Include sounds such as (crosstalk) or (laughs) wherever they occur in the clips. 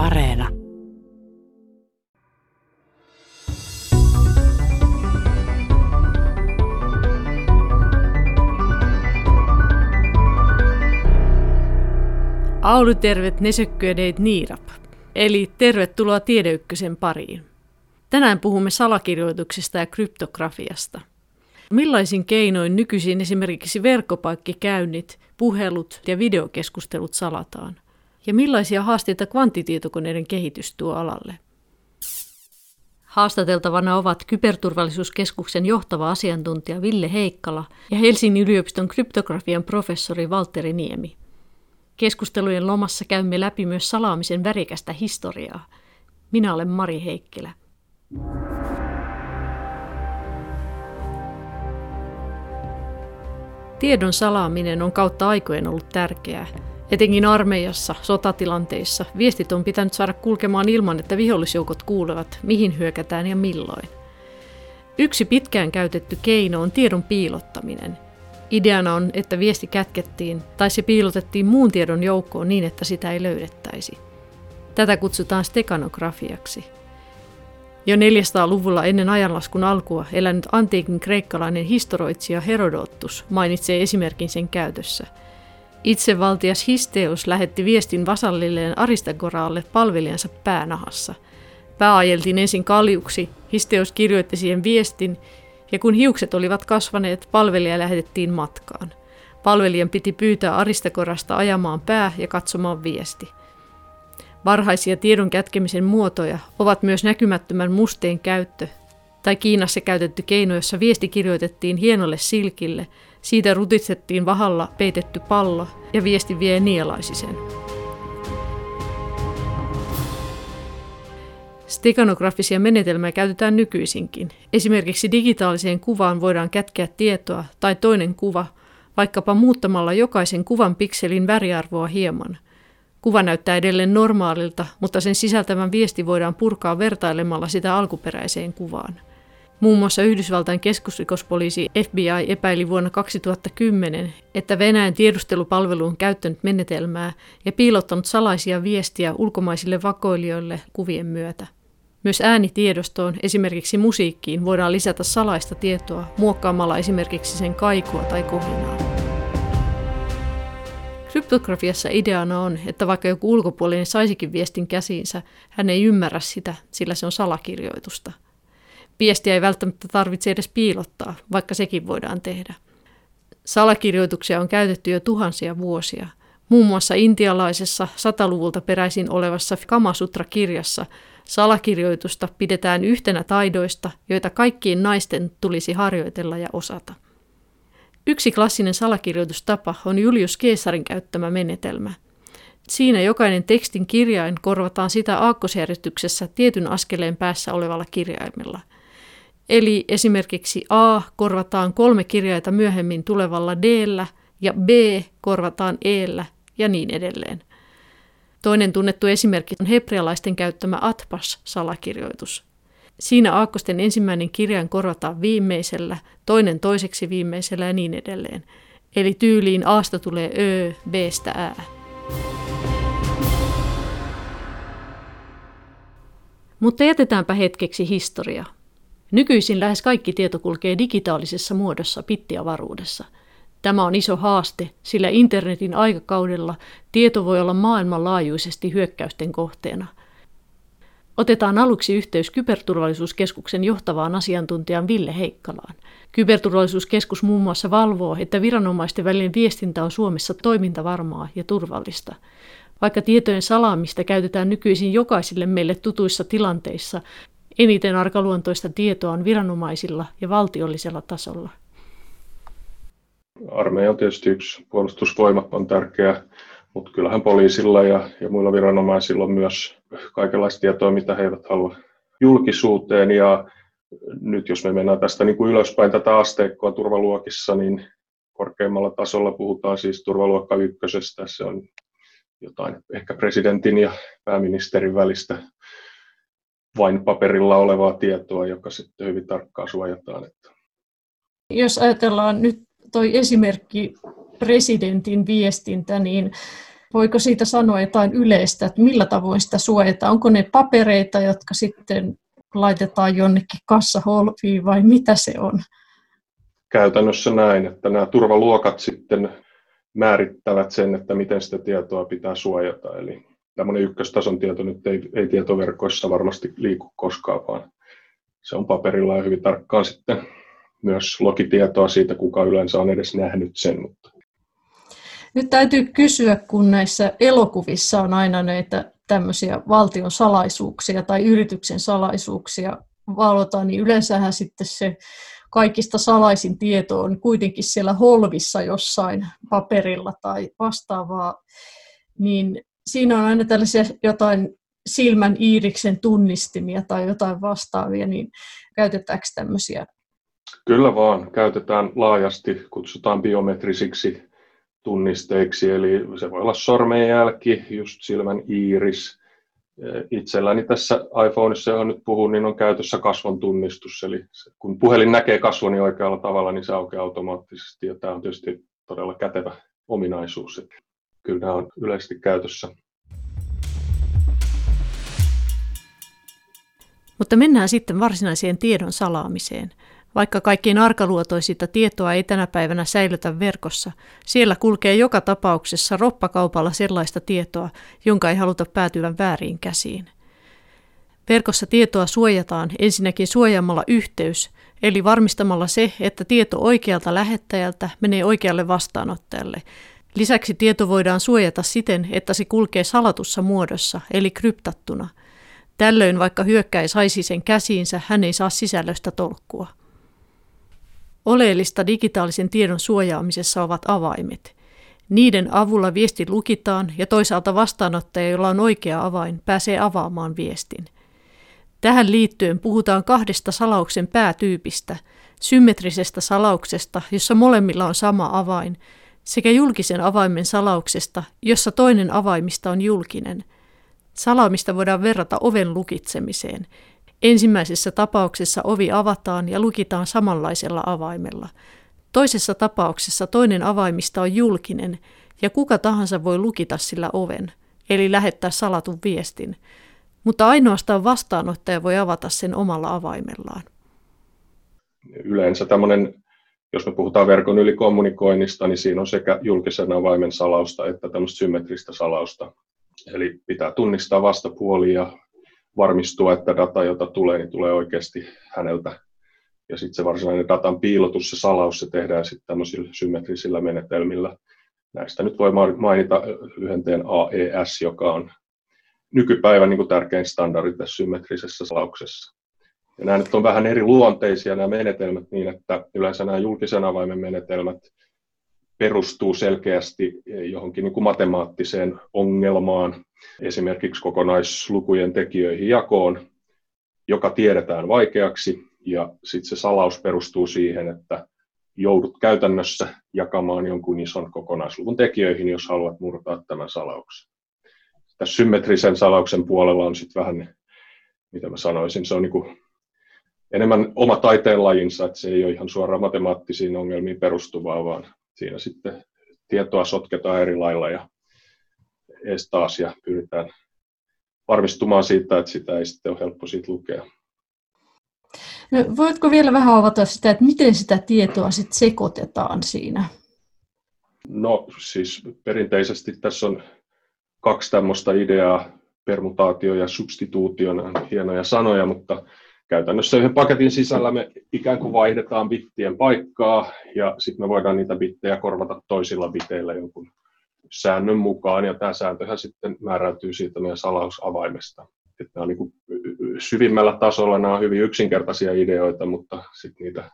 Areena. Aulu tervet nesökkyödeit niirap. Eli tervetuloa Tiedeykkösen pariin. Tänään puhumme salakirjoituksista ja kryptografiasta. Millaisin keinoin nykyisin esimerkiksi verkkopaikkikäynnit, puhelut ja videokeskustelut salataan? Ja millaisia haasteita kvanttitietokoneiden kehitys tuo alalle? Haastateltavana ovat Kyberturvallisuuskeskuksen johtava asiantuntija Ville Heikkala ja Helsingin yliopiston kryptografian professori Valtteri Niemi. Keskustelujen lomassa käymme läpi myös salaamisen värikästä historiaa. Minä olen Mari Heikkilä. Tiedon salaaminen on kautta aikojen ollut tärkeää. Etenkin armeijassa, sotatilanteissa, viestit on pitänyt saada kulkemaan ilman, että vihollisjoukot kuulevat, mihin hyökätään ja milloin. Yksi pitkään käytetty keino on tiedon piilottaminen. Ideana on, että viesti kätkettiin tai se piilotettiin muun tiedon joukkoon niin, että sitä ei löydettäisi. Tätä kutsutaan stekanografiaksi – jo 400-luvulla ennen ajanlaskun alkua elänyt antiikin kreikkalainen historioitsija Herodotus mainitsee esimerkin sen käytössä. Itsevaltias Histeus lähetti viestin vasallilleen Aristagoraalle palvelijansa päänahassa. Pää ajeltiin ensin kaljuksi, Histeus kirjoitti siihen viestin, ja kun hiukset olivat kasvaneet, palvelija lähetettiin matkaan. Palvelijan piti pyytää Aristakorasta ajamaan pää ja katsomaan viesti – Varhaisia tiedon kätkemisen muotoja ovat myös näkymättömän musteen käyttö tai Kiinassa käytetty keino, jossa viesti kirjoitettiin hienolle silkille, siitä rutitsettiin vahalla peitetty pallo ja viesti vie nielaisi sen. Steganografisia menetelmiä käytetään nykyisinkin. Esimerkiksi digitaaliseen kuvaan voidaan kätkeä tietoa tai toinen kuva, vaikkapa muuttamalla jokaisen kuvan pikselin väriarvoa hieman – Kuva näyttää edelleen normaalilta, mutta sen sisältävän viesti voidaan purkaa vertailemalla sitä alkuperäiseen kuvaan. Muun muassa Yhdysvaltain keskusrikospoliisi FBI epäili vuonna 2010, että Venäjän tiedustelupalvelu on käyttänyt menetelmää ja piilottanut salaisia viestiä ulkomaisille vakoilijoille kuvien myötä. Myös äänitiedostoon, esimerkiksi musiikkiin, voidaan lisätä salaista tietoa muokkaamalla esimerkiksi sen kaikua tai kohinaa. Kryptografiassa ideana on, että vaikka joku ulkopuolinen saisikin viestin käsiinsä, hän ei ymmärrä sitä, sillä se on salakirjoitusta. Viestiä ei välttämättä tarvitse edes piilottaa, vaikka sekin voidaan tehdä. Salakirjoituksia on käytetty jo tuhansia vuosia. Muun muassa intialaisessa sataluvulta peräisin olevassa Kamasutra-kirjassa salakirjoitusta pidetään yhtenä taidoista, joita kaikkien naisten tulisi harjoitella ja osata. Yksi klassinen salakirjoitustapa on Julius Caesarin käyttämä menetelmä. Siinä jokainen tekstin kirjain korvataan sitä aakkosjärjestyksessä tietyn askeleen päässä olevalla kirjaimella. Eli esimerkiksi A korvataan kolme kirjaita myöhemmin tulevalla d ja B korvataan e ja niin edelleen. Toinen tunnettu esimerkki on hebrealaisten käyttämä Atpas-salakirjoitus. Siinä aakkosten ensimmäinen kirjain korvataan viimeisellä, toinen toiseksi viimeisellä ja niin edelleen. Eli tyyliin Aasta tulee Ö, Bstä Ää. Mutta jätetäänpä hetkeksi historia. Nykyisin lähes kaikki tieto kulkee digitaalisessa muodossa pittiavaruudessa. Tämä on iso haaste, sillä internetin aikakaudella tieto voi olla maailmanlaajuisesti hyökkäysten kohteena – Otetaan aluksi yhteys Kyberturvallisuuskeskuksen johtavaan asiantuntijaan Ville Heikkalaan. Kyberturvallisuuskeskus muun muassa valvoo, että viranomaisten välinen viestintä on Suomessa toimintavarmaa ja turvallista. Vaikka tietojen salaamista käytetään nykyisin jokaisille meille tutuissa tilanteissa, eniten arkaluontoista tietoa on viranomaisilla ja valtiollisella tasolla. Armeija on tietysti yksi puolustusvoima on tärkeä mutta kyllähän poliisilla ja, ja muilla viranomaisilla on myös kaikenlaista tietoa, mitä he eivät halua julkisuuteen. Ja nyt jos me mennään tästä niin kuin ylöspäin tätä asteikkoa turvaluokissa, niin korkeimmalla tasolla puhutaan siis turvaluokka ykkösestä. Se on jotain ehkä presidentin ja pääministerin välistä vain paperilla olevaa tietoa, joka sitten hyvin tarkkaan suojataan. Jos ajatellaan nyt toi esimerkki presidentin viestintä, niin Voiko siitä sanoa jotain yleistä, että millä tavoin sitä suojataan? Onko ne papereita, jotka sitten laitetaan jonnekin kassaholviin vai mitä se on? Käytännössä näin, että nämä turvaluokat sitten määrittävät sen, että miten sitä tietoa pitää suojata. Eli tämmöinen ykköstason tieto nyt ei, ei tietoverkoissa varmasti liiku koskaan, vaan se on paperilla ja hyvin tarkkaan sitten myös logitietoa siitä, kuka yleensä on edes nähnyt sen. Mutta. Nyt täytyy kysyä, kun näissä elokuvissa on aina näitä tämmöisiä valtion salaisuuksia tai yrityksen salaisuuksia valvotaan, niin yleensähän sitten se kaikista salaisin tieto on kuitenkin siellä holvissa jossain paperilla tai vastaavaa, niin siinä on aina tällaisia jotain silmän iiriksen tunnistimia tai jotain vastaavia, niin käytetäänkö tämmöisiä? Kyllä vaan, käytetään laajasti, kutsutaan biometrisiksi tunnisteiksi, eli se voi olla sormenjälki, just silmän iiris. Itselläni tässä iPhoneissa, johon nyt puhun, niin on käytössä kasvon tunnistus, eli kun puhelin näkee kasvoni oikealla tavalla, niin se aukeaa automaattisesti, ja tämä on tietysti todella kätevä ominaisuus. Kyllä nämä on yleisesti käytössä. Mutta mennään sitten varsinaiseen tiedon salaamiseen. Vaikka kaikkein arkaluotoisinta tietoa ei tänä päivänä säilytä verkossa, siellä kulkee joka tapauksessa roppakaupalla sellaista tietoa, jonka ei haluta päätyvän väärin käsiin. Verkossa tietoa suojataan ensinnäkin suojaamalla yhteys, eli varmistamalla se, että tieto oikealta lähettäjältä menee oikealle vastaanottajalle. Lisäksi tieto voidaan suojata siten, että se kulkee salatussa muodossa, eli kryptattuna – Tällöin vaikka hyökkäi saisi sen käsiinsä, hän ei saa sisällöstä tolkkua. Oleellista digitaalisen tiedon suojaamisessa ovat avaimet. Niiden avulla viesti lukitaan ja toisaalta vastaanottaja, jolla on oikea avain, pääsee avaamaan viestin. Tähän liittyen puhutaan kahdesta salauksen päätyypistä, symmetrisestä salauksesta, jossa molemmilla on sama avain, sekä julkisen avaimen salauksesta, jossa toinen avaimista on julkinen – Salaamista voidaan verrata oven lukitsemiseen. Ensimmäisessä tapauksessa ovi avataan ja lukitaan samanlaisella avaimella. Toisessa tapauksessa toinen avaimista on julkinen ja kuka tahansa voi lukita sillä oven, eli lähettää salatun viestin, mutta ainoastaan vastaanottaja voi avata sen omalla avaimellaan. Yleensä tämmöinen, jos me puhutaan verkon yli kommunikoinnista, niin siinä on sekä julkisen avaimen salausta että tämmöistä symmetristä salausta. Eli pitää tunnistaa vastapuoli ja varmistua, että data, jota tulee, niin tulee oikeasti häneltä. Ja sitten se varsinainen datan piilotus, se salaus, se tehdään sitten tämmöisillä symmetrisillä menetelmillä. Näistä nyt voi mainita lyhenteen AES, joka on nykypäivän niin kuin tärkein standardi tässä symmetrisessä salauksessa. Ja nämä nyt on vähän eri luonteisia nämä menetelmät niin, että yleensä nämä julkisen avaimen menetelmät perustuu selkeästi johonkin niin kuin matemaattiseen ongelmaan, esimerkiksi kokonaislukujen tekijöihin jakoon, joka tiedetään vaikeaksi, ja sitten se salaus perustuu siihen, että joudut käytännössä jakamaan jonkun ison kokonaisluvun tekijöihin, jos haluat murtaa tämän salauksen. Tässä symmetrisen salauksen puolella on sitten vähän, mitä mä sanoisin, se on niin kuin enemmän oma taiteenlajinsa, että se ei ole ihan suoraan matemaattisiin ongelmiin perustuvaa, vaan siinä sitten tietoa sotketaan eri lailla ja ees taas ja pyritään varmistumaan siitä, että sitä ei sitten ole helppo siitä lukea. No, voitko vielä vähän avata sitä, että miten sitä tietoa sitten sekoitetaan siinä? No siis perinteisesti tässä on kaksi tämmöistä ideaa, permutaatio ja substituutio, hienoja sanoja, mutta käytännössä yhden paketin sisällä me ikään kuin vaihdetaan bittien paikkaa ja sitten me voidaan niitä bittejä korvata toisilla biteillä jonkun säännön mukaan ja tämä sääntöhän sitten määräytyy siitä meidän salausavaimesta. Että on niin kuin syvimmällä tasolla nämä on hyvin yksinkertaisia ideoita, mutta sitten niitä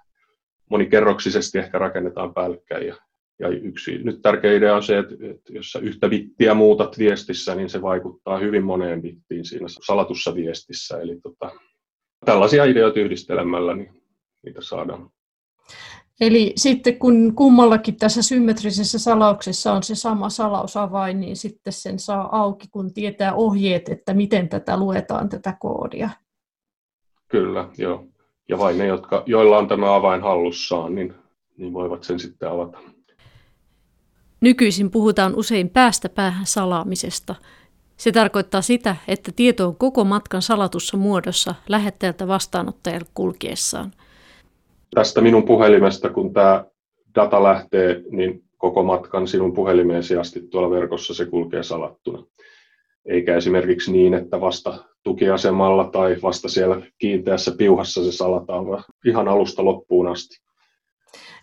monikerroksisesti ehkä rakennetaan päällekkäin. Ja, ja yksi nyt tärkeä idea on se, että, että jos sä yhtä bittiä muutat viestissä, niin se vaikuttaa hyvin moneen bittiin siinä salatussa viestissä. Eli tota, tällaisia ideoita yhdistelemällä niin niitä saadaan. Eli sitten kun kummallakin tässä symmetrisessä salauksessa on se sama salausavain, niin sitten sen saa auki, kun tietää ohjeet, että miten tätä luetaan, tätä koodia. Kyllä, joo. Ja vain ne, jotka, joilla on tämä avain hallussaan, niin, niin voivat sen sitten avata. Nykyisin puhutaan usein päästä päähän salaamisesta. Se tarkoittaa sitä, että tieto on koko matkan salatussa muodossa lähettäjältä vastaanottajalle kulkiessaan. Tästä minun puhelimesta, kun tämä data lähtee, niin koko matkan sinun puhelimeesi asti tuolla verkossa se kulkee salattuna. Eikä esimerkiksi niin, että vasta tukiasemalla tai vasta siellä kiinteässä piuhassa se salataan, vaan ihan alusta loppuun asti.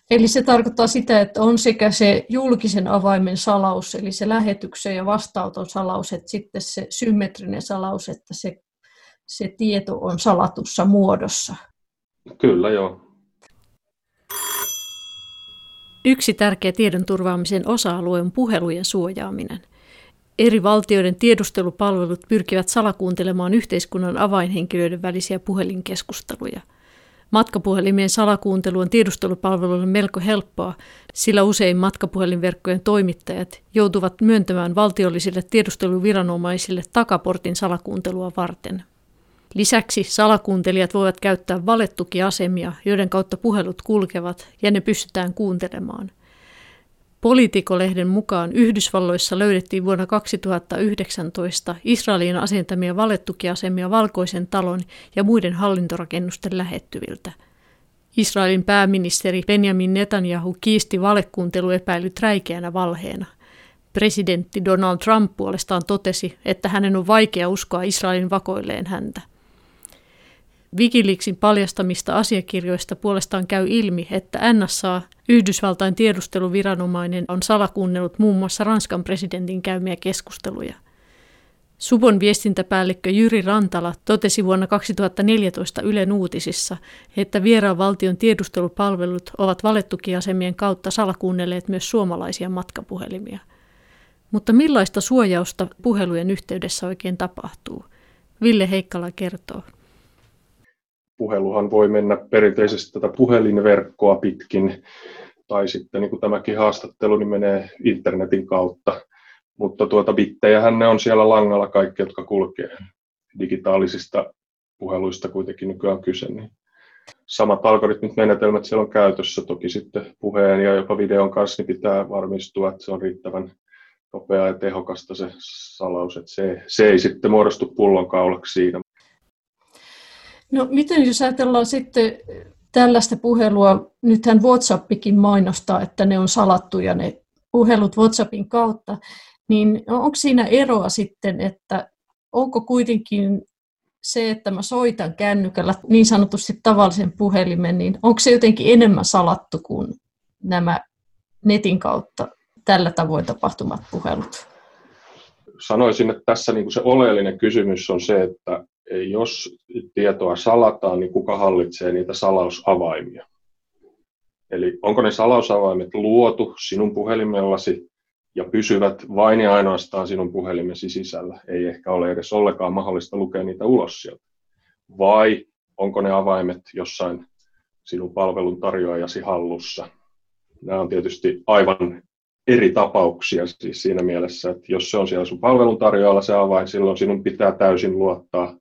Eli se tarkoittaa sitä, että on sekä se julkisen avaimen salaus, eli se lähetyksen ja vastaanoton salaus, että sitten se symmetrinen salaus, että se, se tieto on salatussa muodossa. Kyllä, joo. Yksi tärkeä tiedon turvaamisen osa-alue on puhelujen suojaaminen. Eri valtioiden tiedustelupalvelut pyrkivät salakuuntelemaan yhteiskunnan avainhenkilöiden välisiä puhelinkeskusteluja – Matkapuhelimien salakuuntelu on tiedustelupalveluille melko helppoa, sillä usein matkapuhelinverkkojen toimittajat joutuvat myöntämään valtiollisille tiedusteluviranomaisille takaportin salakuuntelua varten. Lisäksi salakuuntelijat voivat käyttää valettukiasemia, joiden kautta puhelut kulkevat ja ne pystytään kuuntelemaan – Politikolehden mukaan Yhdysvalloissa löydettiin vuonna 2019 Israelin asentamia valettukiasemia Valkoisen talon ja muiden hallintorakennusten lähettyviltä. Israelin pääministeri Benjamin Netanyahu kiisti valekuunteluepäilyt räikeänä valheena. Presidentti Donald Trump puolestaan totesi, että hänen on vaikea uskoa Israelin vakoilleen häntä. Wikileaksin paljastamista asiakirjoista puolestaan käy ilmi, että NSA, Yhdysvaltain tiedusteluviranomainen, on salakuunnellut muun muassa Ranskan presidentin käymiä keskusteluja. Subon viestintäpäällikkö Jyri Rantala totesi vuonna 2014 Ylen uutisissa, että vieraan valtion tiedustelupalvelut ovat valettukiasemien kautta salakuunnelleet myös suomalaisia matkapuhelimia. Mutta millaista suojausta puhelujen yhteydessä oikein tapahtuu? Ville Heikkala kertoo puheluhan voi mennä perinteisesti tätä puhelinverkkoa pitkin, tai sitten niin kuin tämäkin haastattelu niin menee internetin kautta. Mutta tuota bittejähän ne on siellä langalla kaikki, jotka kulkee. Digitaalisista puheluista kuitenkin nykyään kyse. Niin samat algoritmit, menetelmät siellä on käytössä. Toki sitten puheen ja jopa videon kanssa niin pitää varmistua, että se on riittävän nopeaa ja tehokasta se salaus, että se, se ei sitten muodostu pullonkaulaksi siinä. No miten jos ajatellaan sitten tällaista puhelua, nythän WhatsAppikin mainostaa, että ne on salattuja ne puhelut WhatsAppin kautta, niin onko siinä eroa sitten, että onko kuitenkin se, että mä soitan kännykällä niin sanotusti tavallisen puhelimen, niin onko se jotenkin enemmän salattu kuin nämä netin kautta tällä tavoin tapahtumat puhelut? Sanoisin, että tässä niin kuin se oleellinen kysymys on se, että jos tietoa salataan, niin kuka hallitsee niitä salausavaimia? Eli onko ne salausavaimet luotu sinun puhelimellasi ja pysyvät vain ja ainoastaan sinun puhelimesi sisällä? Ei ehkä ole edes ollenkaan mahdollista lukea niitä ulos sieltä. Vai onko ne avaimet jossain sinun palvelun tarjoajasi hallussa? Nämä on tietysti aivan eri tapauksia siis siinä mielessä, että jos se on siellä sun palveluntarjoajalla se avain, silloin sinun pitää täysin luottaa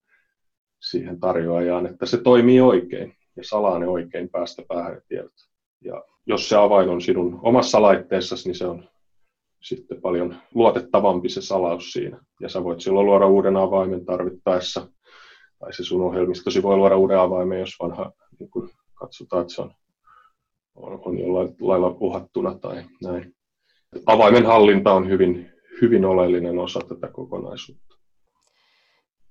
siihen tarjoajaan, että se toimii oikein ja salaa ne oikein päästä päähän tiedot. Ja jos se avain on sinun omassa laitteessasi, niin se on sitten paljon luotettavampi se salaus siinä. Ja sä voit silloin luoda uuden avaimen tarvittaessa, tai se sun ohjelmistosi voi luoda uuden avaimen, jos vanha niin kun katsotaan, että se on, on, on jollain lailla uhattuna tai näin. Avaimen hallinta on hyvin, hyvin oleellinen osa tätä kokonaisuutta.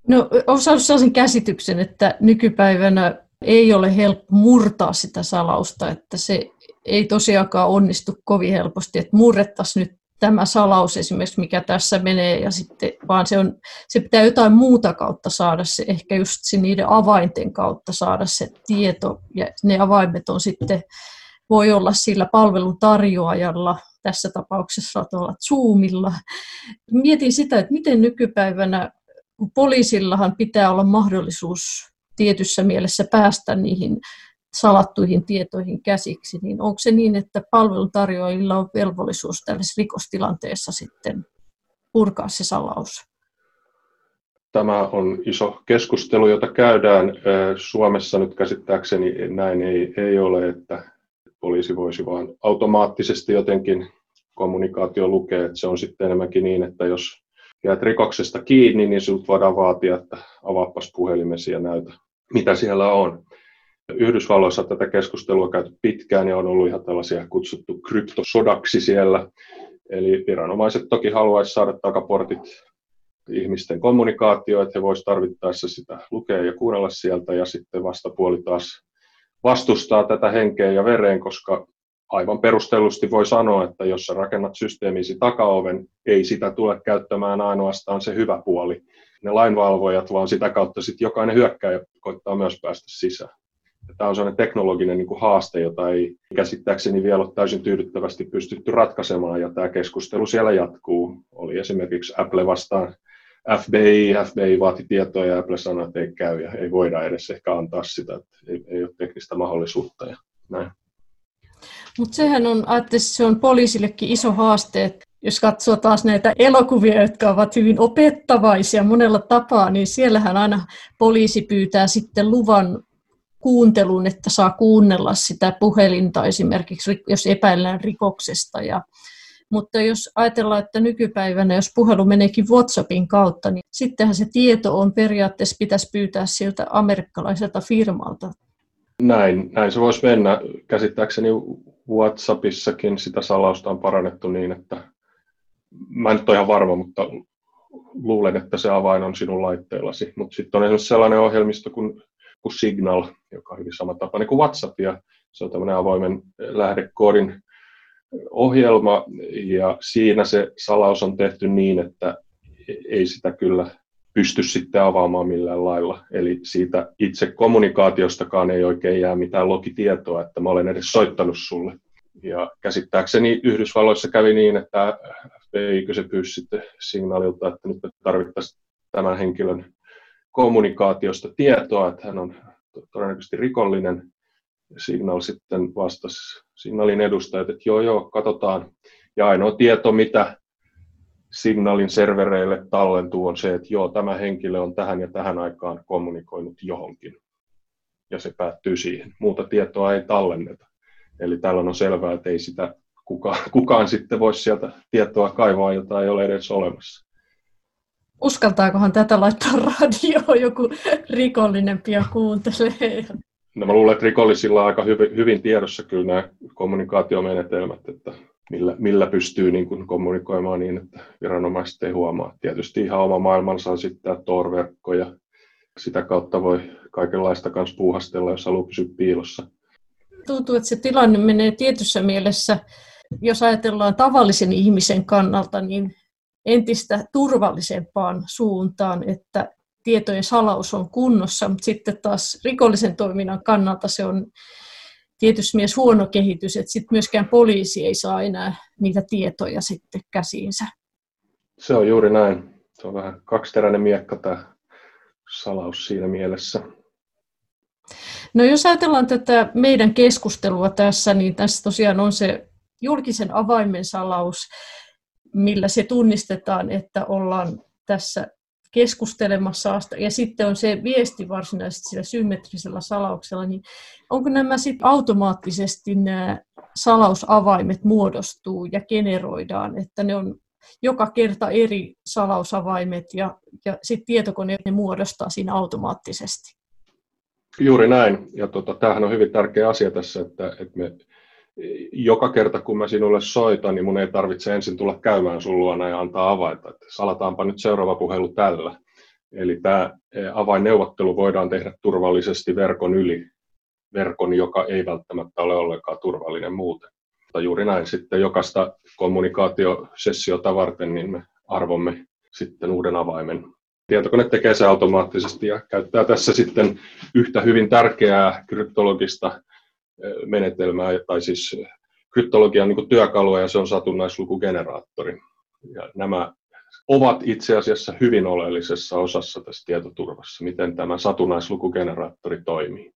No, sellaisen käsityksen, että nykypäivänä ei ole helppo murtaa sitä salausta, että se ei tosiaankaan onnistu kovin helposti, että murrettaisiin nyt tämä salaus esimerkiksi, mikä tässä menee, ja sitten, vaan se, on, se pitää jotain muuta kautta saada se, ehkä just se niiden avainten kautta saada se tieto, ja ne avaimet on sitten, voi olla sillä palvelun tarjoajalla, tässä tapauksessa tuolla Zoomilla. Mietin sitä, että miten nykypäivänä poliisillahan pitää olla mahdollisuus tietyssä mielessä päästä niihin salattuihin tietoihin käsiksi, niin onko se niin, että palveluntarjoajilla on velvollisuus tällaisessa rikostilanteessa sitten purkaa se salaus? Tämä on iso keskustelu, jota käydään. Suomessa nyt käsittääkseni näin ei, ei ole, että poliisi voisi vain automaattisesti jotenkin kommunikaatio lukee, että se on sitten enemmänkin niin, että jos jäät rikoksesta kiinni, niin sinut voidaan vaatia, että avaapas puhelimesi ja näytä, mitä siellä on. Yhdysvalloissa tätä keskustelua on käyty pitkään ja on ollut ihan tällaisia kutsuttu kryptosodaksi siellä. Eli viranomaiset toki haluaisivat saada takaportit ihmisten kommunikaatio, että he voisivat tarvittaessa sitä lukea ja kuunnella sieltä ja sitten vastapuoli taas vastustaa tätä henkeä ja vereen, koska aivan perustellusti voi sanoa, että jos sä rakennat systeemisi takaoven, ei sitä tule käyttämään ainoastaan se hyvä puoli. Ne lainvalvojat, vaan sitä kautta sitten jokainen hyökkäjä koittaa myös päästä sisään. Tämä on sellainen teknologinen niin kuin haaste, jota ei käsittääkseni vielä ole täysin tyydyttävästi pystytty ratkaisemaan, ja tämä keskustelu siellä jatkuu. Oli esimerkiksi Apple vastaan FBI, FBI vaati tietoa ja Apple sanoi, että ei käy ja ei voida edes ehkä antaa sitä, että ei, ei ole teknistä mahdollisuutta ja näin. Mutta sehän on, että se on poliisillekin iso haaste, että jos katsoo taas näitä elokuvia, jotka ovat hyvin opettavaisia monella tapaa, niin siellähän aina poliisi pyytää sitten luvan kuunteluun, että saa kuunnella sitä puhelinta esimerkiksi, jos epäillään rikoksesta. Ja, mutta jos ajatellaan, että nykypäivänä, jos puhelu meneekin WhatsAppin kautta, niin sittenhän se tieto on periaatteessa pitäisi pyytää siltä amerikkalaiselta firmalta. Näin, näin se voisi mennä. Käsittääkseni WhatsAppissakin sitä salausta on parannettu niin, että mä en nyt ole ihan varma, mutta luulen, että se avain on sinun laitteellasi. Mutta sitten on esimerkiksi sellainen ohjelmisto kuin, kuin Signal, joka on hyvin samantapainen kuin WhatsApp, ja se on tämmöinen avoimen lähdekoodin ohjelma, ja siinä se salaus on tehty niin, että ei sitä kyllä pysty sitten avaamaan millään lailla. Eli siitä itse kommunikaatiostakaan ei oikein jää mitään logitietoa, että mä olen edes soittanut sulle. Ja käsittääkseni Yhdysvalloissa kävi niin, että FBI se pyysi sitten signaalilta, että nyt tarvittaisiin tämän henkilön kommunikaatiosta tietoa, että hän on todennäköisesti rikollinen. Signal sitten vastasi signaalin edustajat, että joo joo, katsotaan. Ja ainoa tieto, mitä signaalin servereille tallentuu, on se, että joo, tämä henkilö on tähän ja tähän aikaan kommunikoinut johonkin. Ja se päättyy siihen. Muuta tietoa ei tallenneta. Eli tällöin on selvää, että ei sitä kukaan, kukaan sitten voisi sieltä tietoa kaivaa, jota ei ole edes olemassa. Uskaltaakohan tätä laittaa radioon, joku rikollinen pian kuuntelee? No mä luulen, että rikollisilla on aika hyvin, hyvin tiedossa kyllä nämä kommunikaatiomenetelmät, että millä, millä pystyy niin kuin kommunikoimaan niin, että viranomaiset ei huomaa. Tietysti ihan oma maailmansa on sitten Tor-verkko ja sitä kautta voi kaikenlaista kanssa puuhastella, jos haluaa pysyä piilossa. Tuntuu, että se tilanne menee tietyssä mielessä, jos ajatellaan tavallisen ihmisen kannalta, niin entistä turvallisempaan suuntaan, että tietojen salaus on kunnossa, mutta sitten taas rikollisen toiminnan kannalta se on tietysti myös huono kehitys, että sitten myöskään poliisi ei saa enää niitä tietoja sitten käsiinsä. Se on juuri näin. Se on vähän kaksiteräinen miekka tämä salaus siinä mielessä. No jos ajatellaan tätä meidän keskustelua tässä, niin tässä tosiaan on se julkisen avaimen salaus, millä se tunnistetaan, että ollaan tässä keskustelemassa, ja sitten on se viesti varsinaisesti sillä symmetrisellä salauksella, niin onko nämä sitten automaattisesti nämä salausavaimet muodostuu ja generoidaan, että ne on joka kerta eri salausavaimet ja, ja sitten tietokone ne muodostaa siinä automaattisesti. Juuri näin. Ja tota, tämähän on hyvin tärkeä asia tässä, että, että me joka kerta kun mä sinulle soitan, niin mun ei tarvitse ensin tulla käymään sun luona ja antaa avaita. Että salataanpa nyt seuraava puhelu tällä. Eli tämä avainneuvottelu voidaan tehdä turvallisesti verkon yli, verkon, joka ei välttämättä ole ollenkaan turvallinen muuten. Mutta juuri näin sitten jokaista kommunikaatiosessiota varten, niin me arvomme sitten uuden avaimen. Tietokone tekee se automaattisesti ja käyttää tässä sitten yhtä hyvin tärkeää kryptologista menetelmää, tai siis kryptologian niin työkalua, ja se on satunnaislukugeneraattori. Ja nämä ovat itse asiassa hyvin oleellisessa osassa tässä tietoturvassa, miten tämä satunnaislukugeneraattori toimii.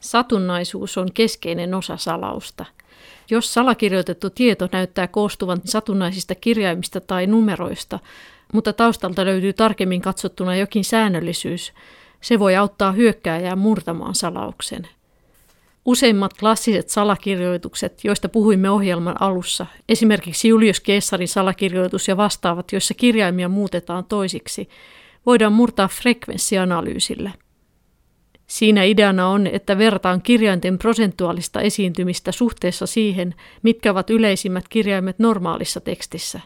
Satunnaisuus on keskeinen osa salausta. Jos salakirjoitettu tieto näyttää koostuvan satunnaisista kirjaimista tai numeroista, mutta taustalta löytyy tarkemmin katsottuna jokin säännöllisyys, se voi auttaa hyökkääjää murtamaan salauksen. Useimmat klassiset salakirjoitukset, joista puhuimme ohjelman alussa, esimerkiksi Julius Caesarin salakirjoitus ja vastaavat, joissa kirjaimia muutetaan toisiksi, voidaan murtaa frekvenssianalyysillä. Siinä ideana on, että vertaan kirjainten prosentuaalista esiintymistä suhteessa siihen, mitkä ovat yleisimmät kirjaimet normaalissa tekstissä.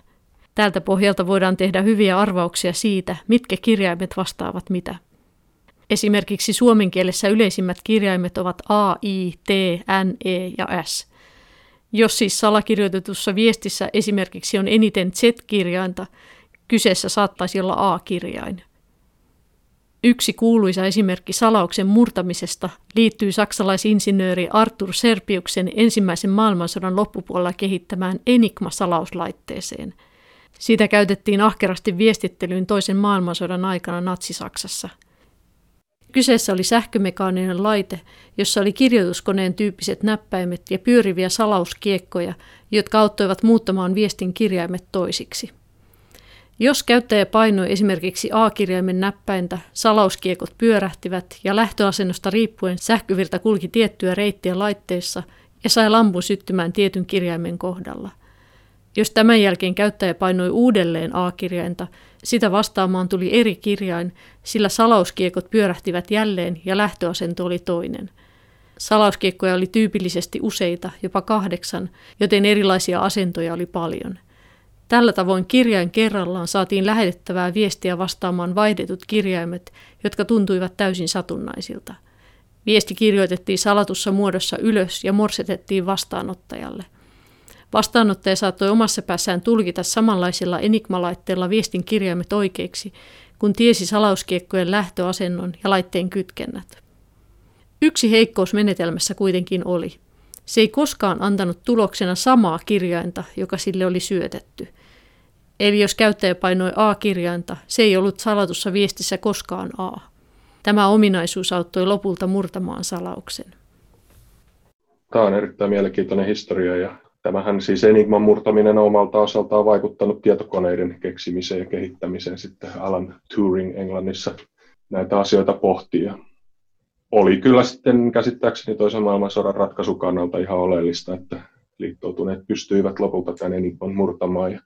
Tältä pohjalta voidaan tehdä hyviä arvauksia siitä, mitkä kirjaimet vastaavat mitä. Esimerkiksi suomen kielessä yleisimmät kirjaimet ovat A, I, T, N, E ja S. Jos siis salakirjoitetussa viestissä esimerkiksi on eniten Z-kirjainta, kyseessä saattaisi olla A-kirjain. Yksi kuuluisa esimerkki salauksen murtamisesta liittyy saksalaisinsinööri Arthur Serpiuksen ensimmäisen maailmansodan loppupuolella kehittämään Enigma-salauslaitteeseen. Sitä käytettiin ahkerasti viestittelyyn toisen maailmansodan aikana Natsi-Saksassa – Kyseessä oli sähkömekaaninen laite, jossa oli kirjoituskoneen tyyppiset näppäimet ja pyöriviä salauskiekkoja, jotka auttoivat muuttamaan viestin kirjaimet toisiksi. Jos käyttäjä painoi esimerkiksi A-kirjaimen näppäintä, salauskiekot pyörähtivät ja lähtöasennosta riippuen sähkövirta kulki tiettyä reittiä laitteessa ja sai lampun syttymään tietyn kirjaimen kohdalla. Jos tämän jälkeen käyttäjä painoi uudelleen A-kirjainta, sitä vastaamaan tuli eri kirjain, sillä salauskiekot pyörähtivät jälleen ja lähtöasento oli toinen. Salauskiekkoja oli tyypillisesti useita, jopa kahdeksan, joten erilaisia asentoja oli paljon. Tällä tavoin kirjain kerrallaan saatiin lähetettävää viestiä vastaamaan vaihdetut kirjaimet, jotka tuntuivat täysin satunnaisilta. Viesti kirjoitettiin salatussa muodossa ylös ja morsetettiin vastaanottajalle – Vastaanottaja saattoi omassa päässään tulkita samanlaisilla enigmalaitteilla viestin kirjaimet oikeiksi, kun tiesi salauskiekkojen lähtöasennon ja laitteen kytkennät. Yksi heikkous menetelmässä kuitenkin oli. Se ei koskaan antanut tuloksena samaa kirjainta, joka sille oli syötetty. Eli jos käyttäjä painoi A-kirjainta, se ei ollut salatussa viestissä koskaan A. Tämä ominaisuus auttoi lopulta murtamaan salauksen. Tämä on erittäin mielenkiintoinen historia ja Tämähän siis Enigman murtaminen on omalta osaltaan vaikuttanut tietokoneiden keksimiseen ja kehittämiseen sitten Alan Turing Englannissa näitä asioita pohtii. Ja oli kyllä sitten käsittääkseni toisen maailmansodan ratkaisun kannalta ihan oleellista, että liittoutuneet pystyivät lopulta tämän Enigman murtamaan ja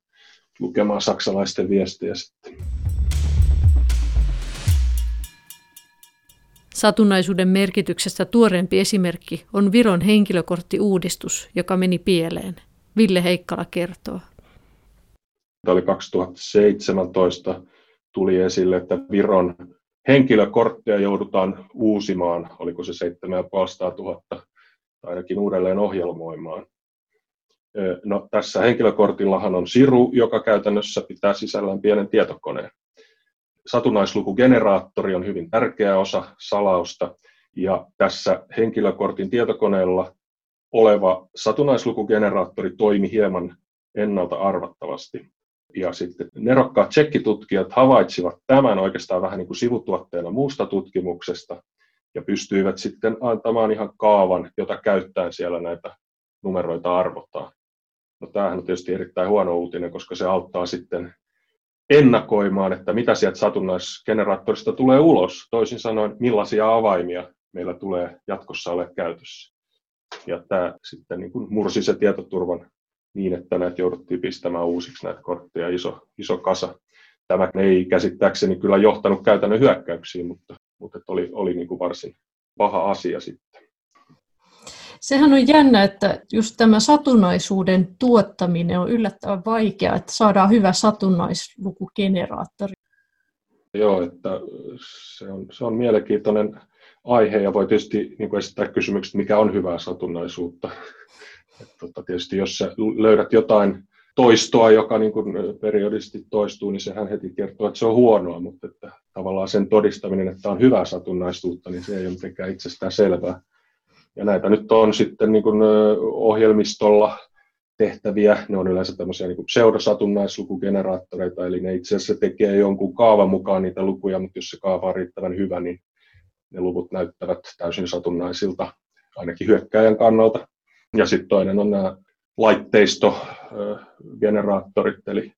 lukemaan saksalaisten viestejä sitten. Satunnaisuuden merkityksestä tuoreempi esimerkki on Viron henkilökorttiuudistus, joka meni pieleen. Ville Heikkala kertoo. Tämä oli 2017 tuli esille, että Viron henkilökortteja joudutaan uusimaan, oliko se 7500 000, tai ainakin uudelleen ohjelmoimaan. No, tässä henkilökortillahan on siru, joka käytännössä pitää sisällään pienen tietokoneen satunnaislukugeneraattori on hyvin tärkeä osa salausta, ja tässä henkilökortin tietokoneella oleva satunnaislukugeneraattori toimi hieman ennalta arvattavasti. Ja sitten nerokkaat tsekkitutkijat havaitsivat tämän oikeastaan vähän niin kuin sivutuotteena muusta tutkimuksesta ja pystyivät sitten antamaan ihan kaavan, jota käyttäen siellä näitä numeroita arvotaan. No tämähän on tietysti erittäin huono uutinen, koska se auttaa sitten ennakoimaan, että mitä sieltä satunnaisgeneraattorista tulee ulos. Toisin sanoen, millaisia avaimia meillä tulee jatkossa ole käytössä. Ja tämä sitten niin kuin mursi se tietoturvan niin, että näitä jouduttiin pistämään uusiksi näitä kortteja iso, iso kasa. Tämä ei käsittääkseni kyllä johtanut käytännön hyökkäyksiin, mutta, mutta oli, oli niin kuin varsin paha asia sitten. Sehän on jännä, että just tämä satunnaisuuden tuottaminen on yllättävän vaikeaa, että saadaan hyvä satunnaislukugeneraattori. Joo, että se on, se on mielenkiintoinen aihe ja voi tietysti niin kuin esittää kysymykset, mikä on hyvää satunnaisuutta. Että, tota, tietysti jos sä löydät jotain toistoa, joka niin kuin periodisesti toistuu, niin sehän heti kertoo, että se on huonoa, mutta että tavallaan sen todistaminen, että on hyvää satunnaisuutta, niin se ei ole mitenkään itsestään selvää. Ja näitä nyt on sitten niin kuin ohjelmistolla tehtäviä, ne on yleensä tämmöisiä niin pseudosatunnaislukugeneraattoreita, eli ne itse asiassa tekee jonkun kaavan mukaan niitä lukuja, mutta jos se kaava on riittävän hyvä, niin ne luvut näyttävät täysin satunnaisilta, ainakin hyökkäjän kannalta. Ja sitten toinen on nämä laitteistogeneraattorit, eli,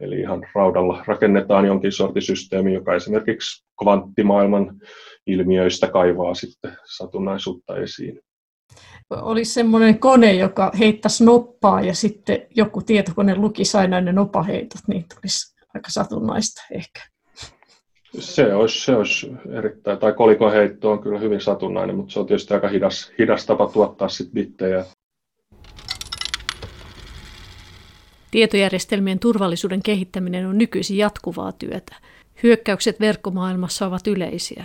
eli ihan raudalla rakennetaan jonkin sortisysteemi, joka esimerkiksi kvanttimaailman ilmiöistä kaivaa sitten satunnaisuutta esiin. olisi semmoinen kone, joka heittäisi noppaa ja sitten joku tietokone lukisi aina ne nopaheitot, niin tulisi aika satunnaista ehkä. Se olisi, se olisi erittäin, tai kolikoheitto on kyllä hyvin satunnainen, mutta se on tietysti aika hidas, hidas tapa tuottaa sit bittejä. Tietojärjestelmien turvallisuuden kehittäminen on nykyisin jatkuvaa työtä. Hyökkäykset verkkomaailmassa ovat yleisiä.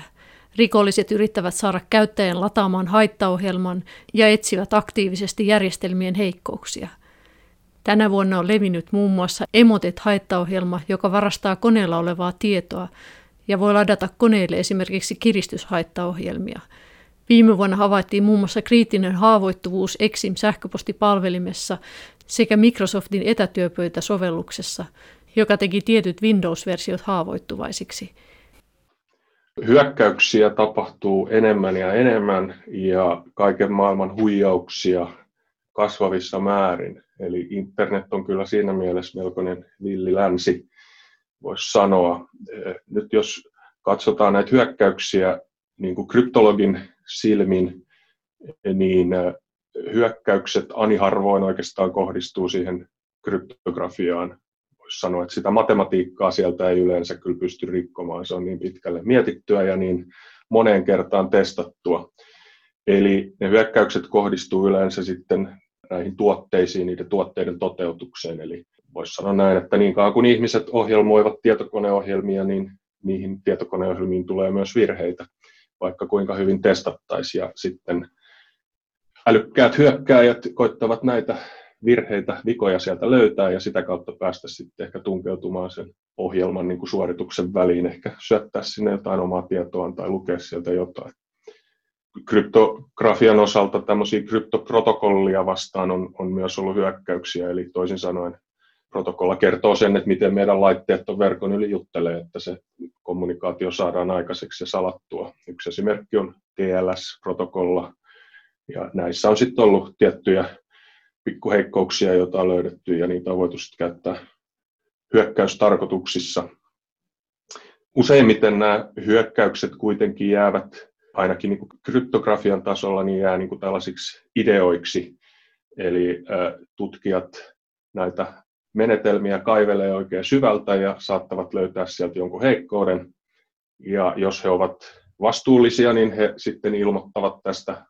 Rikolliset yrittävät saada käyttäjän lataamaan haittaohjelman ja etsivät aktiivisesti järjestelmien heikkouksia. Tänä vuonna on levinnyt muun muassa Emotet-haittaohjelma, joka varastaa koneella olevaa tietoa ja voi ladata koneelle esimerkiksi kiristyshaittaohjelmia. Viime vuonna havaittiin muun muassa kriittinen haavoittuvuus Exim sähköpostipalvelimessa sekä Microsoftin etätyöpöytäsovelluksessa, joka teki tietyt Windows-versiot haavoittuvaisiksi. Hyökkäyksiä tapahtuu enemmän ja enemmän ja kaiken maailman huijauksia kasvavissa määrin. Eli internet on kyllä siinä mielessä melkoinen villilänsi, voisi sanoa. Nyt jos katsotaan näitä hyökkäyksiä niin kuin kryptologin silmin, niin hyökkäykset ani harvoin oikeastaan kohdistuu siihen kryptografiaan. Voisi sanoa, että sitä matematiikkaa sieltä ei yleensä kyllä pysty rikkomaan. Se on niin pitkälle mietittyä ja niin moneen kertaan testattua. Eli ne hyökkäykset kohdistuu yleensä sitten näihin tuotteisiin, niiden tuotteiden toteutukseen. Eli voisi sanoa näin, että niin kauan kun ihmiset ohjelmoivat tietokoneohjelmia, niin niihin tietokoneohjelmiin tulee myös virheitä, vaikka kuinka hyvin testattaisiin. Ja sitten älykkäät hyökkääjät koittavat näitä virheitä, vikoja sieltä löytää ja sitä kautta päästä sitten ehkä tunkeutumaan sen ohjelman niin kuin suorituksen väliin, ehkä syöttää sinne jotain omaa tietoa tai lukea sieltä jotain. Kryptografian osalta tämmöisiä kryptoprotokollia vastaan on, on myös ollut hyökkäyksiä, eli toisin sanoen protokolla kertoo sen, että miten meidän laitteet on verkon yli juttelee, että se kommunikaatio saadaan aikaiseksi ja salattua. Yksi esimerkki on TLS-protokolla, ja näissä on sitten ollut tiettyjä pikkuheikkouksia, joita on löydetty, ja niitä on voitu sitten käyttää hyökkäystarkoituksissa. Useimmiten nämä hyökkäykset kuitenkin jäävät ainakin niin kuin kryptografian tasolla niin jää niin kuin tällaisiksi ideoiksi. Eli tutkijat näitä menetelmiä kaivelee oikein syvältä ja saattavat löytää sieltä jonkun heikkouden. Ja jos he ovat vastuullisia, niin he sitten ilmoittavat tästä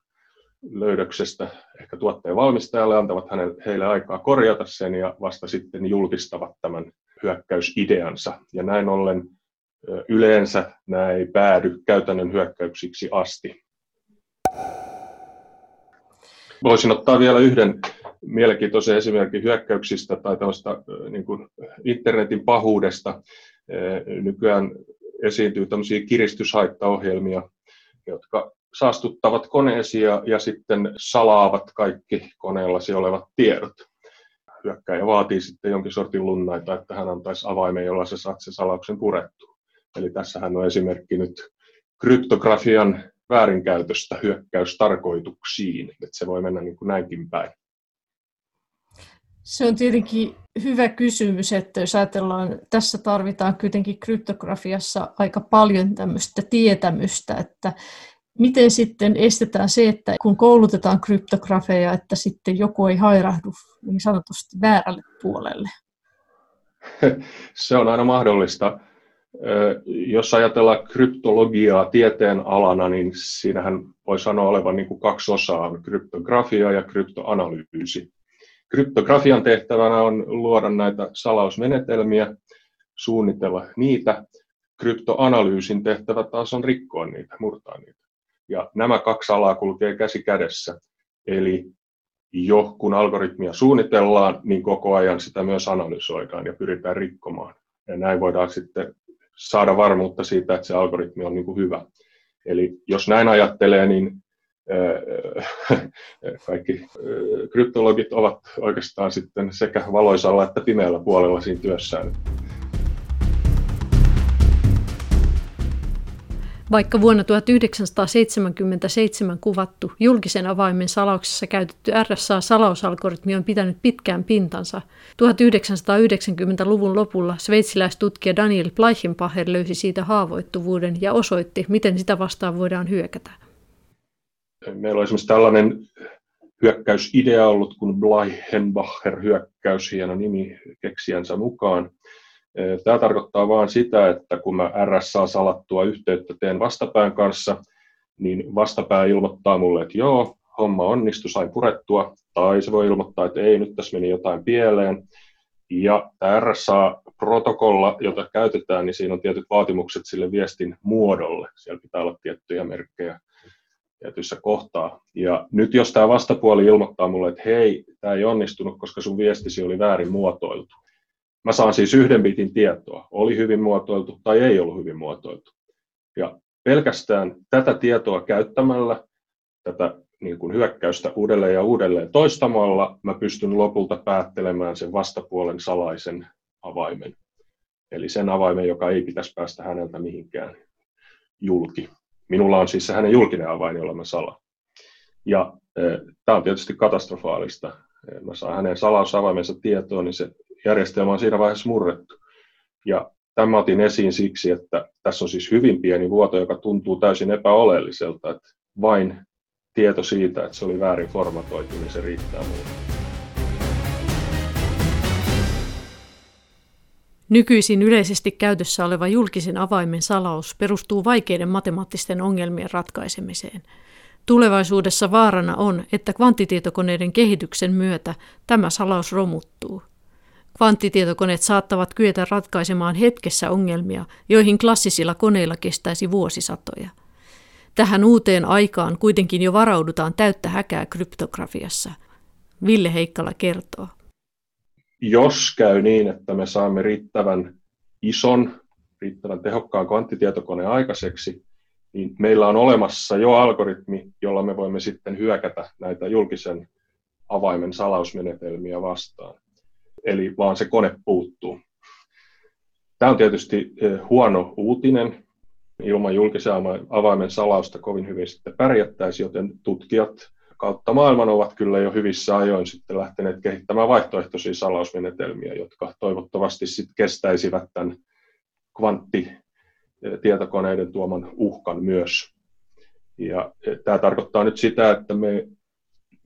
löydöksestä ehkä tuotteen valmistajalle, antavat heille aikaa korjata sen ja vasta sitten julkistavat tämän hyökkäysideansa. Ja näin ollen yleensä nämä ei päädy käytännön hyökkäyksiksi asti. Voisin ottaa vielä yhden mielenkiintoisen esimerkin hyökkäyksistä tai tällaista niin kuin internetin pahuudesta. Nykyään esiintyy tämmöisiä kiristyshaittaohjelmia, jotka saastuttavat koneesi ja, ja sitten salaavat kaikki koneellasi olevat tiedot. Hyökkäjä vaatii sitten jonkin sortin lunnaita, että hän antaisi avaimen, jolla se saat sen salauksen purettua. Eli tässähän on esimerkki nyt kryptografian väärinkäytöstä hyökkäystarkoituksiin, että se voi mennä niin kuin näinkin päin. Se on tietenkin hyvä kysymys, että jos ajatellaan, tässä tarvitaan kuitenkin kryptografiassa aika paljon tämmöistä tietämystä, että miten sitten estetään se, että kun koulutetaan kryptografeja, että sitten joku ei hairahdu niin sanotusti väärälle puolelle? (laughs) Se on aina mahdollista. Jos ajatellaan kryptologiaa tieteen alana, niin siinähän voi sanoa olevan niin kuin kaksi osaa, kryptografia ja kryptoanalyysi. Kryptografian tehtävänä on luoda näitä salausmenetelmiä, suunnitella niitä. Kryptoanalyysin tehtävä taas on rikkoa niitä, murtaa niitä. Ja nämä kaksi alaa kulkee käsi kädessä. Eli jo kun algoritmia suunnitellaan, niin koko ajan sitä myös analysoidaan ja pyritään rikkomaan. Ja näin voidaan sitten saada varmuutta siitä, että se algoritmi on niin kuin hyvä. Eli jos näin ajattelee, niin kaikki kryptologit ovat oikeastaan sitten sekä valoisalla että pimeällä puolella siinä työssään. Vaikka vuonna 1977 kuvattu julkisen avaimen salauksessa käytetty RSA-salausalgoritmi on pitänyt pitkään pintansa, 1990-luvun lopulla sveitsiläistutkija Daniel Bleichenpacher löysi siitä haavoittuvuuden ja osoitti, miten sitä vastaan voidaan hyökätä. Meillä on esimerkiksi tällainen hyökkäysidea ollut kuin Bleihenbacher-hyökkäys, hieno nimi keksijänsä mukaan. Tämä tarkoittaa vain sitä, että kun mä RSA salattua yhteyttä teen vastapään kanssa, niin vastapää ilmoittaa mulle, että joo, homma onnistui, sai purettua, tai se voi ilmoittaa, että ei, nyt tässä meni jotain pieleen. Ja tämä RSA-protokolla, jota käytetään, niin siinä on tietyt vaatimukset sille viestin muodolle. Siellä pitää olla tiettyjä merkkejä tietyissä kohtaa. Ja nyt jos tämä vastapuoli ilmoittaa mulle, että hei, tämä ei onnistunut, koska sun viestisi oli väärin muotoiltu. Mä saan siis yhden bitin tietoa, oli hyvin muotoiltu tai ei ollut hyvin muotoiltu. Ja pelkästään tätä tietoa käyttämällä, tätä niin kuin hyökkäystä uudelleen ja uudelleen toistamalla, mä pystyn lopulta päättelemään sen vastapuolen salaisen avaimen. Eli sen avaimen, joka ei pitäisi päästä häneltä mihinkään julki. Minulla on siis se hänen julkinen avain, jolla mä salaan. Ja e, tämä on tietysti katastrofaalista. E, mä saan hänen salausavaimensa tietoon, niin se järjestelmä on siinä vaiheessa murrettu. Ja tämä otin esiin siksi, että tässä on siis hyvin pieni vuoto, joka tuntuu täysin epäoleelliselta, että vain tieto siitä, että se oli väärin formatoitu, niin se riittää muuta. Nykyisin yleisesti käytössä oleva julkisen avaimen salaus perustuu vaikeiden matemaattisten ongelmien ratkaisemiseen. Tulevaisuudessa vaarana on, että kvanttitietokoneiden kehityksen myötä tämä salaus romuttuu. Kvanttitietokoneet saattavat kyetä ratkaisemaan hetkessä ongelmia, joihin klassisilla koneilla kestäisi vuosisatoja. Tähän uuteen aikaan kuitenkin jo varaudutaan täyttä häkää kryptografiassa. Ville Heikkala kertoo. Jos käy niin, että me saamme riittävän ison, riittävän tehokkaan kvanttitietokoneen aikaiseksi, niin meillä on olemassa jo algoritmi, jolla me voimme sitten hyökätä näitä julkisen avaimen salausmenetelmiä vastaan. Eli vaan se kone puuttuu. Tämä on tietysti eh, huono uutinen ilman julkisen avaimen salausta kovin hyvin sitten pärjättäisiin, joten tutkijat kautta maailman ovat kyllä jo hyvissä ajoin sitten lähteneet kehittämään vaihtoehtoisia salausmenetelmiä, jotka toivottavasti sitten kestäisivät tämän kvanttitietokoneiden tuoman uhkan myös. Ja tämä tarkoittaa nyt sitä, että me,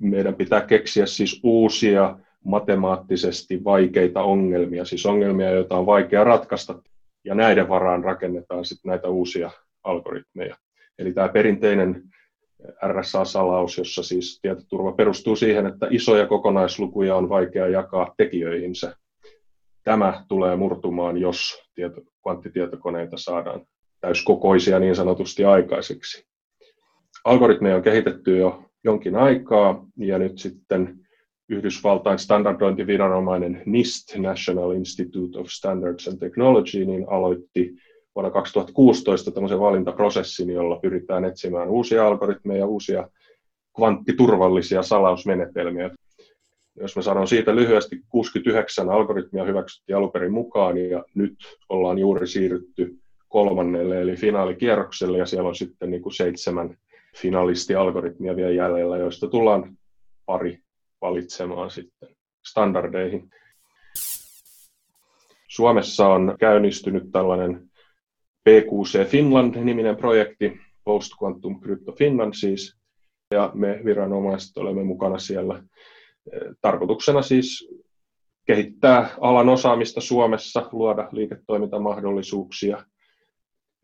meidän pitää keksiä siis uusia matemaattisesti vaikeita ongelmia, siis ongelmia, joita on vaikea ratkaista ja näiden varaan rakennetaan sitten näitä uusia algoritmeja. Eli tämä perinteinen RSA-salaus, jossa siis tietoturva perustuu siihen, että isoja kokonaislukuja on vaikea jakaa tekijöihinsä. Tämä tulee murtumaan, jos tieto, kvanttitietokoneita saadaan täyskokoisia niin sanotusti aikaiseksi. Algoritmeja on kehitetty jo jonkin aikaa ja nyt sitten Yhdysvaltain standardointiviranomainen NIST, National Institute of Standards and Technology, niin aloitti vuonna 2016 tämmöisen valintaprosessin, jolla pyritään etsimään uusia algoritmeja, uusia kvanttiturvallisia salausmenetelmiä. Jos mä sanon siitä lyhyesti, 69 algoritmia hyväksyttiin alunperin mukaan ja nyt ollaan juuri siirrytty kolmannelle eli finaalikierrokselle ja siellä on sitten niin kuin seitsemän finalistialgoritmia vielä jäljellä, joista tullaan pari valitsemaan sitten standardeihin. Suomessa on käynnistynyt tällainen PQC Finland-niminen projekti, Post Quantum Crypto Finland siis, ja me viranomaiset olemme mukana siellä. Tarkoituksena siis kehittää alan osaamista Suomessa, luoda liiketoimintamahdollisuuksia.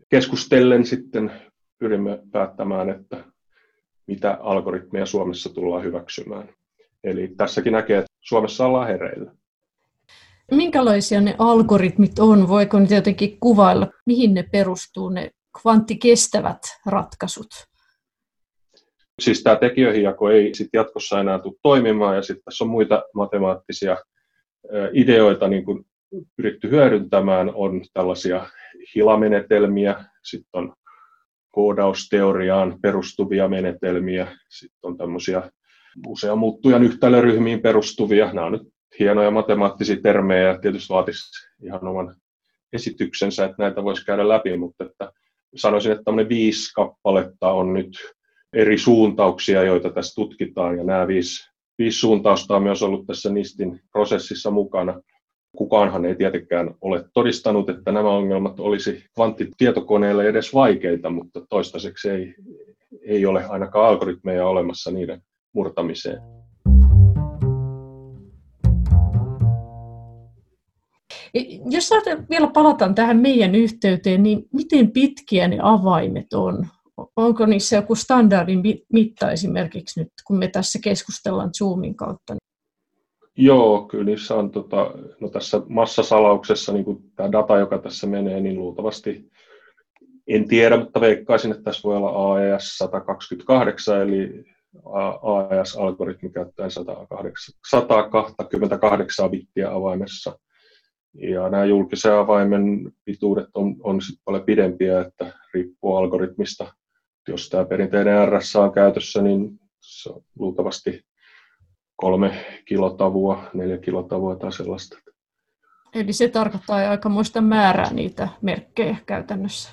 Keskustellen sitten pyrimme päättämään, että mitä algoritmeja Suomessa tullaan hyväksymään. Eli tässäkin näkee, että Suomessa ollaan hereillä. Minkälaisia ne algoritmit on? Voiko niitä jotenkin kuvailla? Mihin ne perustuu, ne kvanttikestävät ratkaisut? Siis tämä tekijöihinjako ei sit jatkossa enää tule toimimaan, ja sitten tässä on muita matemaattisia ideoita niin kun pyritty hyödyntämään. On tällaisia hilamenetelmiä, sitten on koodausteoriaan perustuvia menetelmiä, sitten on tämmöisiä usean muuttujan yhtälöryhmiin perustuvia. Nämä on nyt hienoja matemaattisia termejä ja tietysti vaatisi ihan oman esityksensä, että näitä voisi käydä läpi, mutta että sanoisin, että tämmöinen viisi kappaletta on nyt eri suuntauksia, joita tässä tutkitaan, ja nämä viisi, viisi suuntausta on myös ollut tässä NISTin prosessissa mukana. Kukaanhan ei tietenkään ole todistanut, että nämä ongelmat olisi kvanttitietokoneille edes vaikeita, mutta toistaiseksi ei, ei ole ainakaan algoritmeja olemassa niiden murtamiseen. Jos vielä palataan tähän meidän yhteyteen, niin miten pitkiä ne avaimet on? Onko niissä joku standardin mitta esimerkiksi nyt, kun me tässä keskustellaan Zoomin kautta? Joo, kyllä niissä on tota, no tässä massasalauksessa niin tämä data, joka tässä menee, niin luultavasti en tiedä, mutta veikkaisin, että tässä voi olla AES 128, eli AES-algoritmi käyttäen 128 bittiä avaimessa. Ja nämä julkisen avaimen pituudet on, on sitten paljon pidempiä, että riippuu algoritmista. Jos tämä perinteinen RSA on käytössä, niin se on luultavasti kolme kilotavua, neljä kilotavua tai sellaista. Eli se tarkoittaa aikamoista määrää niitä merkkejä käytännössä.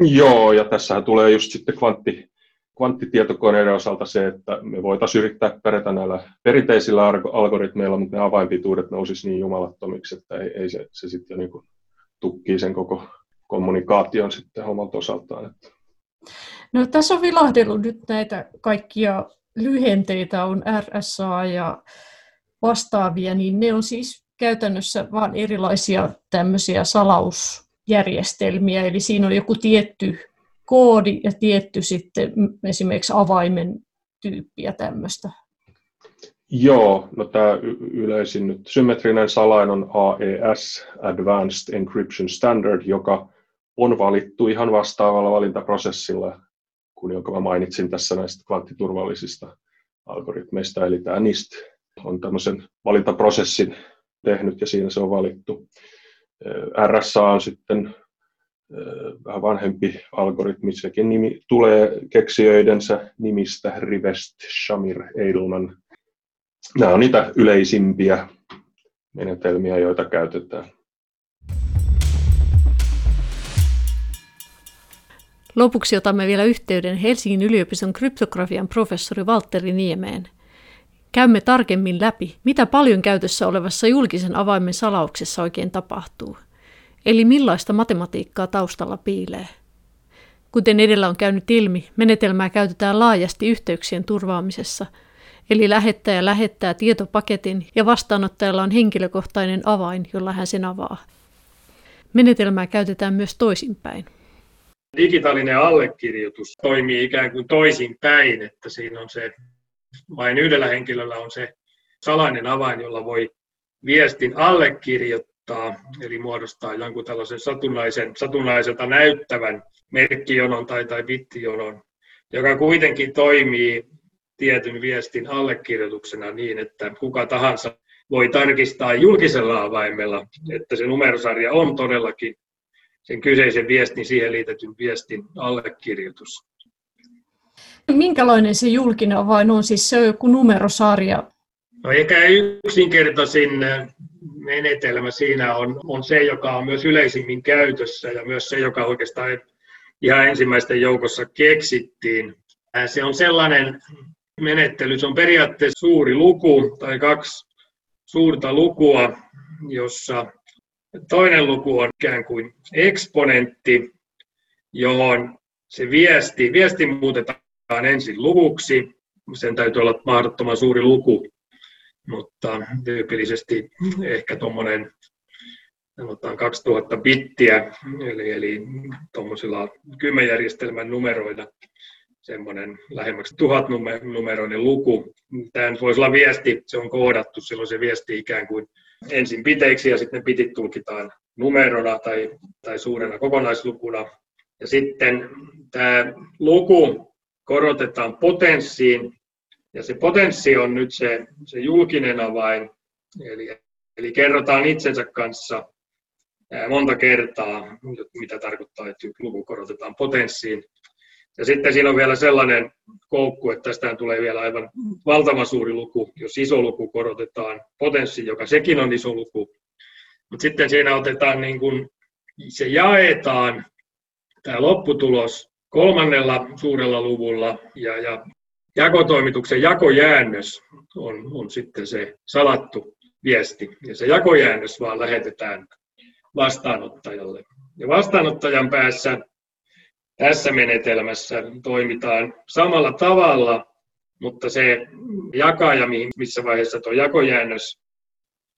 Joo, ja tässähän tulee just sitten kvantti, kvanttitietokoneiden osalta se, että me voitaisiin yrittää pärjätä näillä perinteisillä algoritmeilla, mutta ne avainpituudet nousisi niin jumalattomiksi, että ei, ei se, se sitten niin tukkii sen koko kommunikaation sitten omalta osaltaan. No, tässä on vilahdellut nyt näitä kaikkia lyhenteitä, on RSA ja vastaavia, niin ne on siis käytännössä vain erilaisia tämmöisiä salausjärjestelmiä, eli siinä on joku tietty koodi ja tietty sitten esimerkiksi avaimen tyyppiä tämmöistä. Joo, no tämä yleisin nyt symmetrinen salain on AES, Advanced Encryption Standard, joka on valittu ihan vastaavalla valintaprosessilla kuin jonka mä mainitsin tässä näistä kvanttiturvallisista algoritmeista, eli tämä NIST on tämmöisen valintaprosessin tehnyt ja siinä se on valittu. RSA on sitten vähän vanhempi algoritmi, sekin nimi tulee keksijöidensä nimistä Rivest, Shamir, Edelman. Nämä on niitä yleisimpiä menetelmiä, joita käytetään. Lopuksi otamme vielä yhteyden Helsingin yliopiston kryptografian professori Valtteri Niemeen. Käymme tarkemmin läpi, mitä paljon käytössä olevassa julkisen avaimen salauksessa oikein tapahtuu. Eli millaista matematiikkaa taustalla piilee. Kuten edellä on käynyt ilmi, menetelmää käytetään laajasti yhteyksien turvaamisessa, eli lähettäjä lähettää tietopaketin ja vastaanottajalla on henkilökohtainen avain, jolla hän sen avaa. Menetelmää käytetään myös toisinpäin digitaalinen allekirjoitus toimii ikään kuin toisin päin, että siinä on se, vain yhdellä henkilöllä on se salainen avain, jolla voi viestin allekirjoittaa, eli muodostaa jonkun tällaisen satunnaisen, satunnaiselta näyttävän merkkijonon tai, tai bittijonon, joka kuitenkin toimii tietyn viestin allekirjoituksena niin, että kuka tahansa voi tarkistaa julkisella avaimella, että se numerosarja on todellakin sen kyseisen viestin, siihen liitetyn viestin allekirjoitus. Minkälainen se julkinen avain on? Siis se on joku numerosarja? No ehkä yksinkertaisin menetelmä siinä on, on se, joka on myös yleisimmin käytössä ja myös se, joka oikeastaan ihan ensimmäisten joukossa keksittiin. Se on sellainen menettely, se on periaatteessa suuri luku tai kaksi suurta lukua, jossa Toinen luku on ikään kuin eksponentti, johon se viesti, viesti muutetaan ensin luvuksi. Sen täytyy olla mahdottoman suuri luku, mutta tyypillisesti ehkä tuommoinen 2000 bittiä, eli, eli tuommoisilla kymmenjärjestelmän numeroida semmoinen lähemmäksi tuhat numeroinen luku. Tämä voisi olla viesti, se on koodattu, silloin se viesti ikään kuin ensin piteiksi ja sitten pitit tulkitaan numerona tai, tai suurena kokonaislukuna. Ja sitten tämä luku korotetaan potenssiin, ja se potenssi on nyt se, se julkinen avain, eli, eli kerrotaan itsensä kanssa monta kertaa, mitä tarkoittaa, että luku korotetaan potenssiin. Ja sitten siinä on vielä sellainen koukku, että tästä tulee vielä aivan valtavan suuri luku, jos iso luku korotetaan potenssi, joka sekin on iso luku. Mutta sitten siinä otetaan, niin kun, se jaetaan, tämä lopputulos, kolmannella suurella luvulla ja, ja jakotoimituksen jakojäännös on, on sitten se salattu viesti. Ja se jakojäännös vaan lähetetään vastaanottajalle. Ja vastaanottajan päässä tässä menetelmässä toimitaan samalla tavalla, mutta se jakaja, missä vaiheessa tuo jakojäännös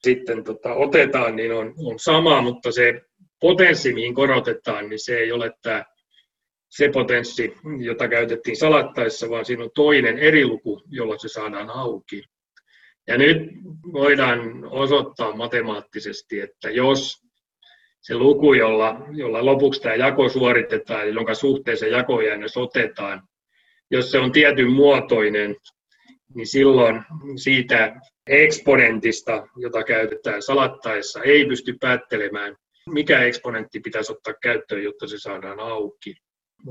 sitten tota, otetaan, niin on, on sama, mutta se potenssi, mihin korotetaan, niin se ei ole tämä se potenssi, jota käytettiin salattaessa, vaan siinä on toinen eri luku, jolla se saadaan auki. Ja nyt voidaan osoittaa matemaattisesti, että jos se luku, jolla, jolla lopuksi tämä jako suoritetaan, jonka suhteen se jakojäännös otetaan, jos se on tietyn muotoinen, niin silloin siitä eksponentista, jota käytetään salattaessa, ei pysty päättelemään, mikä eksponentti pitäisi ottaa käyttöön, jotta se saadaan auki.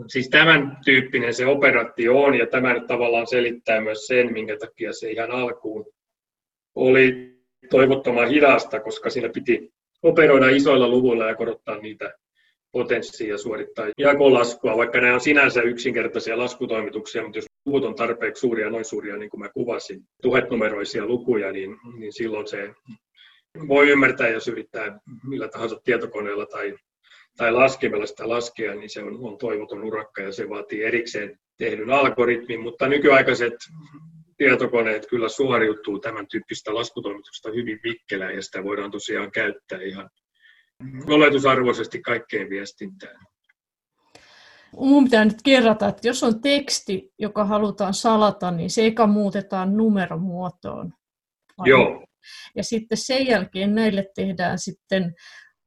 Siis tämän tyyppinen se operaatio on, ja tämä nyt tavallaan selittää myös sen, minkä takia se ihan alkuun oli toivottoman hidasta, koska siinä piti operoida isoilla luvuilla ja korottaa niitä potenssia suorittaa jakolaskua, vaikka nämä on sinänsä yksinkertaisia laskutoimituksia, mutta jos luvut on tarpeeksi suuria, noin suuria, niin kuin mä kuvasin, tuhatnumeroisia lukuja, niin, niin silloin se voi ymmärtää, jos yrittää millä tahansa tietokoneella tai, tai laskemella sitä laskea, niin se on, on toivoton urakka ja se vaatii erikseen tehdyn algoritmin, mutta nykyaikaiset tietokoneet kyllä suoriutuu tämän tyyppistä laskutoimitusta hyvin vikkelään ja sitä voidaan tosiaan käyttää ihan oletusarvoisesti kaikkeen viestintään. Mun pitää nyt kerrata, että jos on teksti, joka halutaan salata, niin se eka muutetaan numeromuotoon. Joo. Ja sitten sen jälkeen näille tehdään sitten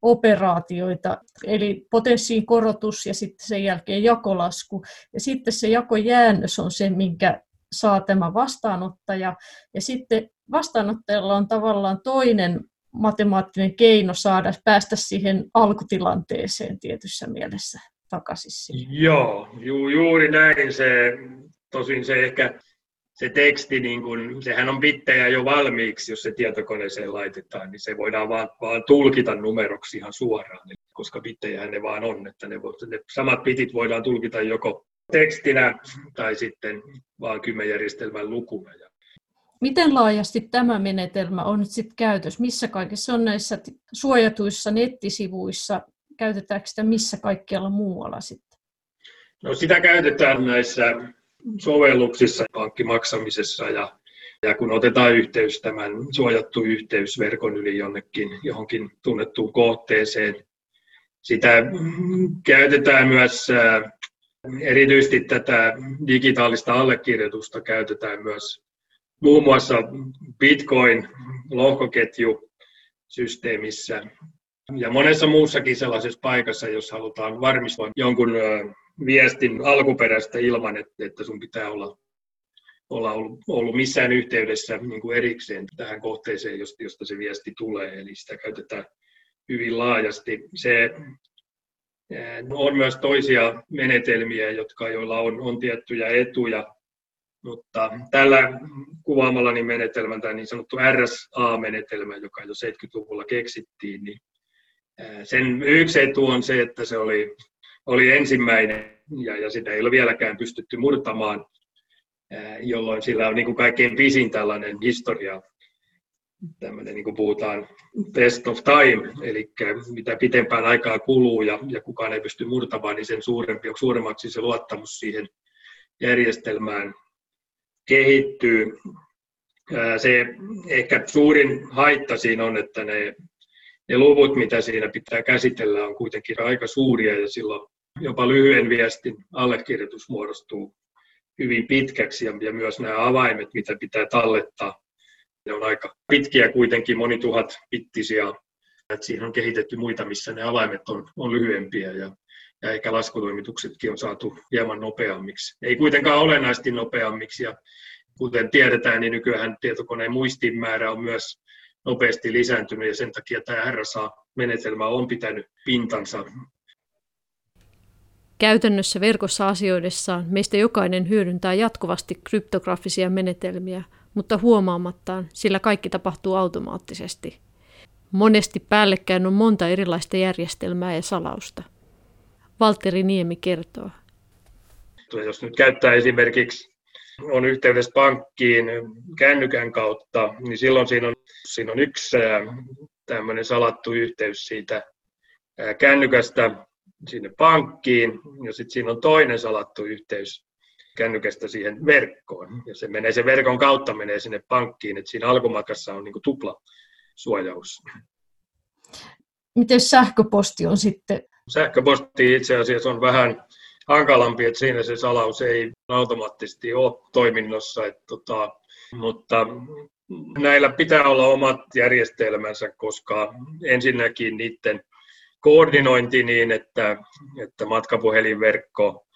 operaatioita, eli potenssiin korotus ja sitten sen jälkeen jakolasku. Ja sitten se jakojäännös on se, minkä saa tämä vastaanottaja. Ja sitten vastaanottajalla on tavallaan toinen matemaattinen keino saada päästä siihen alkutilanteeseen tietyssä mielessä takaisin. Siihen. Joo, ju, juuri näin se, tosin se ehkä se teksti, niin kun, sehän on bittejä jo valmiiksi, jos se tietokoneeseen laitetaan, niin se voidaan vaan, vaan tulkita numeroksi ihan suoraan, koska bittejähän ne vaan on, että ne, ne samat bitit voidaan tulkita joko tekstinä tai sitten vaan kymmenjärjestelmän lukuna. Miten laajasti tämä menetelmä on nyt sitten käytössä? Missä kaikessa on näissä suojatuissa nettisivuissa? Käytetäänkö sitä missä kaikkialla muualla sitten? No sitä käytetään näissä sovelluksissa, pankkimaksamisessa ja, ja kun otetaan yhteys tämän suojattu yhteys verkon yli jonnekin johonkin tunnettuun kohteeseen. Sitä käytetään myös Erityisesti tätä digitaalista allekirjoitusta käytetään myös muun muassa Bitcoin-lohkoketjusysteemissä ja monessa muussakin sellaisessa paikassa, jos halutaan varmistaa jonkun viestin alkuperäistä ilman, että sun pitää olla, olla ollut, ollut missään yhteydessä niin kuin erikseen tähän kohteeseen, josta se viesti tulee. Eli sitä käytetään hyvin laajasti. Se on myös toisia menetelmiä, jotka, joilla on, on tiettyjä etuja, mutta tällä kuvaamallani menetelmän, tämä niin sanottu RSA-menetelmä, joka jo 70-luvulla keksittiin, niin sen yksi etu on se, että se oli, oli ensimmäinen ja, ja sitä ei ole vieläkään pystytty murtamaan, jolloin sillä on niin kuin kaikkein pisin tällainen historia tämmöinen, niin kuin puhutaan, test of time, eli mitä pitempään aikaa kuluu ja, ja kukaan ei pysty murtamaan, niin sen suurempi, suuremmaksi se luottamus siihen järjestelmään kehittyy. Se ehkä suurin haitta siinä on, että ne, ne luvut, mitä siinä pitää käsitellä, on kuitenkin aika suuria ja silloin jopa lyhyen viestin allekirjoitus muodostuu hyvin pitkäksi ja, myös nämä avaimet, mitä pitää tallettaa, ne on aika pitkiä kuitenkin, monituhat pittisiä. Et siihen on kehitetty muita, missä ne avaimet on, on lyhyempiä ja, ja ehkä laskutoimituksetkin on saatu hieman nopeammiksi. Ei kuitenkaan olennaisesti nopeammiksi ja kuten tiedetään, niin nykyään tietokoneen muistin määrä on myös nopeasti lisääntynyt ja sen takia tämä RSA-menetelmä on pitänyt pintansa. Käytännössä verkossa asioidessaan meistä jokainen hyödyntää jatkuvasti kryptografisia menetelmiä – mutta huomaamattaan, sillä kaikki tapahtuu automaattisesti. Monesti päällekkäin on monta erilaista järjestelmää ja salausta. Valtteri Niemi kertoo. Jos nyt käyttää esimerkiksi on yhteydessä pankkiin kännykän kautta, niin silloin siinä on, siinä on yksi tämmöinen salattu yhteys siitä kännykästä sinne pankkiin, ja sitten siinä on toinen salattu yhteys kännykästä siihen verkkoon. Ja se menee sen verkon kautta menee sinne pankkiin, että siinä alkumatkassa on niin kuin tupla suojaus. Miten sähköposti on sitten? Sähköposti itse asiassa on vähän hankalampi, että siinä se salaus ei automaattisesti ole toiminnassa. Että tota, mutta näillä pitää olla omat järjestelmänsä, koska ensinnäkin niiden koordinointi niin, että, että matkapuhelinverkko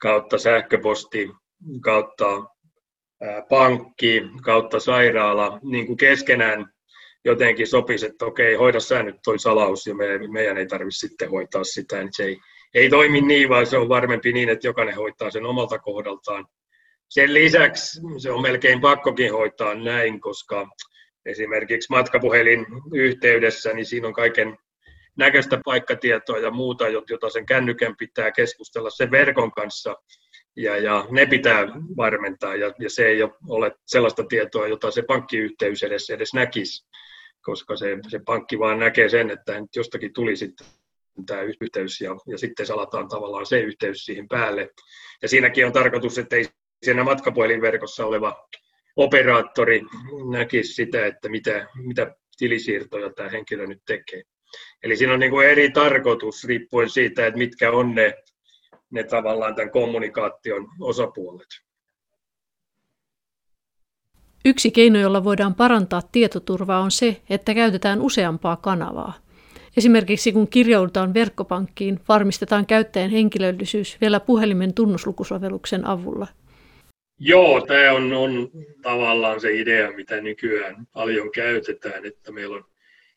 kautta sähköposti kautta pankki kautta sairaala niin kuin keskenään jotenkin sopisi, että okei, hoida sä nyt toi salaus ja me, meidän ei tarvitse sitten hoitaa sitä. Niin se ei, ei toimi niin, vaan se on varmempi niin, että jokainen hoitaa sen omalta kohdaltaan. Sen lisäksi se on melkein pakkokin hoitaa näin, koska esimerkiksi matkapuhelin yhteydessä, niin siinä on kaiken näköistä paikkatietoa ja muuta, jota sen kännykän pitää keskustella sen verkon kanssa, ja, ja ne pitää varmentaa, ja, ja se ei ole sellaista tietoa, jota se pankkiyhteys edes, edes näkisi, koska se, se pankki vaan näkee sen, että nyt jostakin tuli sitten tämä yhteys, ja, ja sitten salataan tavallaan se yhteys siihen päälle. Ja siinäkin on tarkoitus, että ei siinä matkapuhelinverkossa oleva operaattori näkisi sitä, että mitä, mitä tilisiirtoja tämä henkilö nyt tekee. Eli siinä on niin kuin eri tarkoitus riippuen siitä, että mitkä on ne, ne tavallaan tämän kommunikaation osapuolet. Yksi keino, jolla voidaan parantaa tietoturvaa on se, että käytetään useampaa kanavaa. Esimerkiksi kun kirjaudutaan verkkopankkiin, varmistetaan käyttäjän henkilöllisyys vielä puhelimen tunnuslukusovelluksen avulla. Joo, tämä on, on tavallaan se idea, mitä nykyään paljon käytetään, että meillä on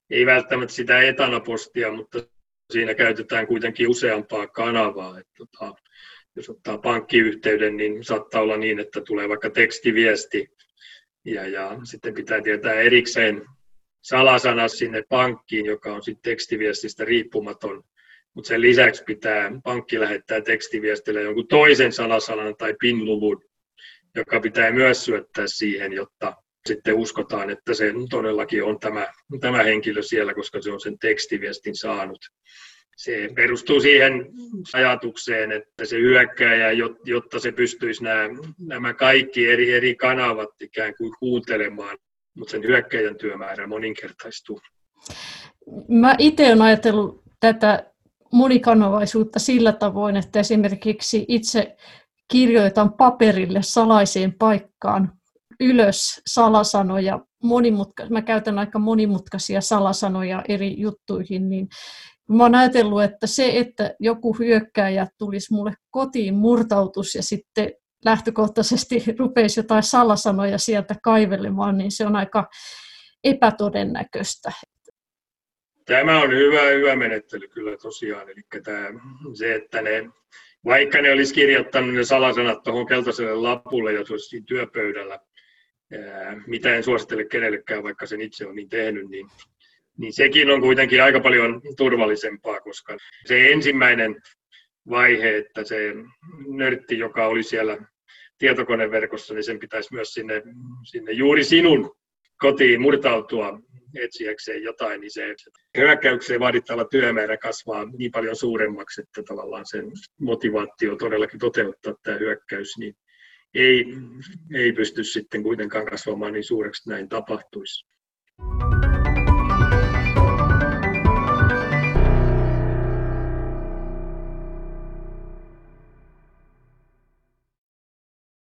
ei välttämättä sitä etanapostia, mutta siinä käytetään kuitenkin useampaa kanavaa. Että, tota, jos ottaa pankkiyhteyden, niin saattaa olla niin, että tulee vaikka tekstiviesti ja, ja sitten pitää tietää erikseen salasana sinne pankkiin, joka on sitten tekstiviestistä riippumaton. Mutta sen lisäksi pitää pankki lähettää tekstiviestille jonkun toisen salasanan tai PIN-luvun, joka pitää myös syöttää siihen, jotta sitten uskotaan, että se todellakin on tämä, tämä henkilö siellä, koska se on sen tekstiviestin saanut. Se perustuu siihen ajatukseen, että se hyökkääjä, jotta se pystyisi nämä, nämä kaikki eri, eri kanavat ikään kuin kuuntelemaan, mutta sen hyökkäjän työmäärä moninkertaistuu. Mä itse olen ajatellut tätä monikanavaisuutta sillä tavoin, että esimerkiksi itse kirjoitan paperille salaiseen paikkaan ylös salasanoja, monimutka- mä käytän aika monimutkaisia salasanoja eri juttuihin, niin mä oon ajatellut, että se, että joku hyökkääjä tulisi mulle kotiin murtautus ja sitten lähtökohtaisesti (laughs) rupeisi jotain salasanoja sieltä kaivelemaan, niin se on aika epätodennäköistä. Tämä on hyvä, hyvä menettely kyllä tosiaan. Eli tämä, se, että ne, vaikka ne olisi kirjoittanut ne salasanat tuohon keltaiselle lapulle, jos olisi työpöydällä, mitä en suosittele kenellekään, vaikka sen itse on niin tehnyt, niin, niin sekin on kuitenkin aika paljon turvallisempaa, koska se ensimmäinen vaihe, että se nörtti, joka oli siellä tietokoneverkossa, niin sen pitäisi myös sinne, sinne juuri sinun kotiin murtautua etsiäkseen jotain, niin se hyökkäykseen vaadittava työmäärä kasvaa niin paljon suuremmaksi, että tavallaan sen motivaatio todellakin toteuttaa tämä hyökkäys, niin ei, ei pysty sitten kuitenkaan kasvamaan niin suureksi, että näin tapahtuisi.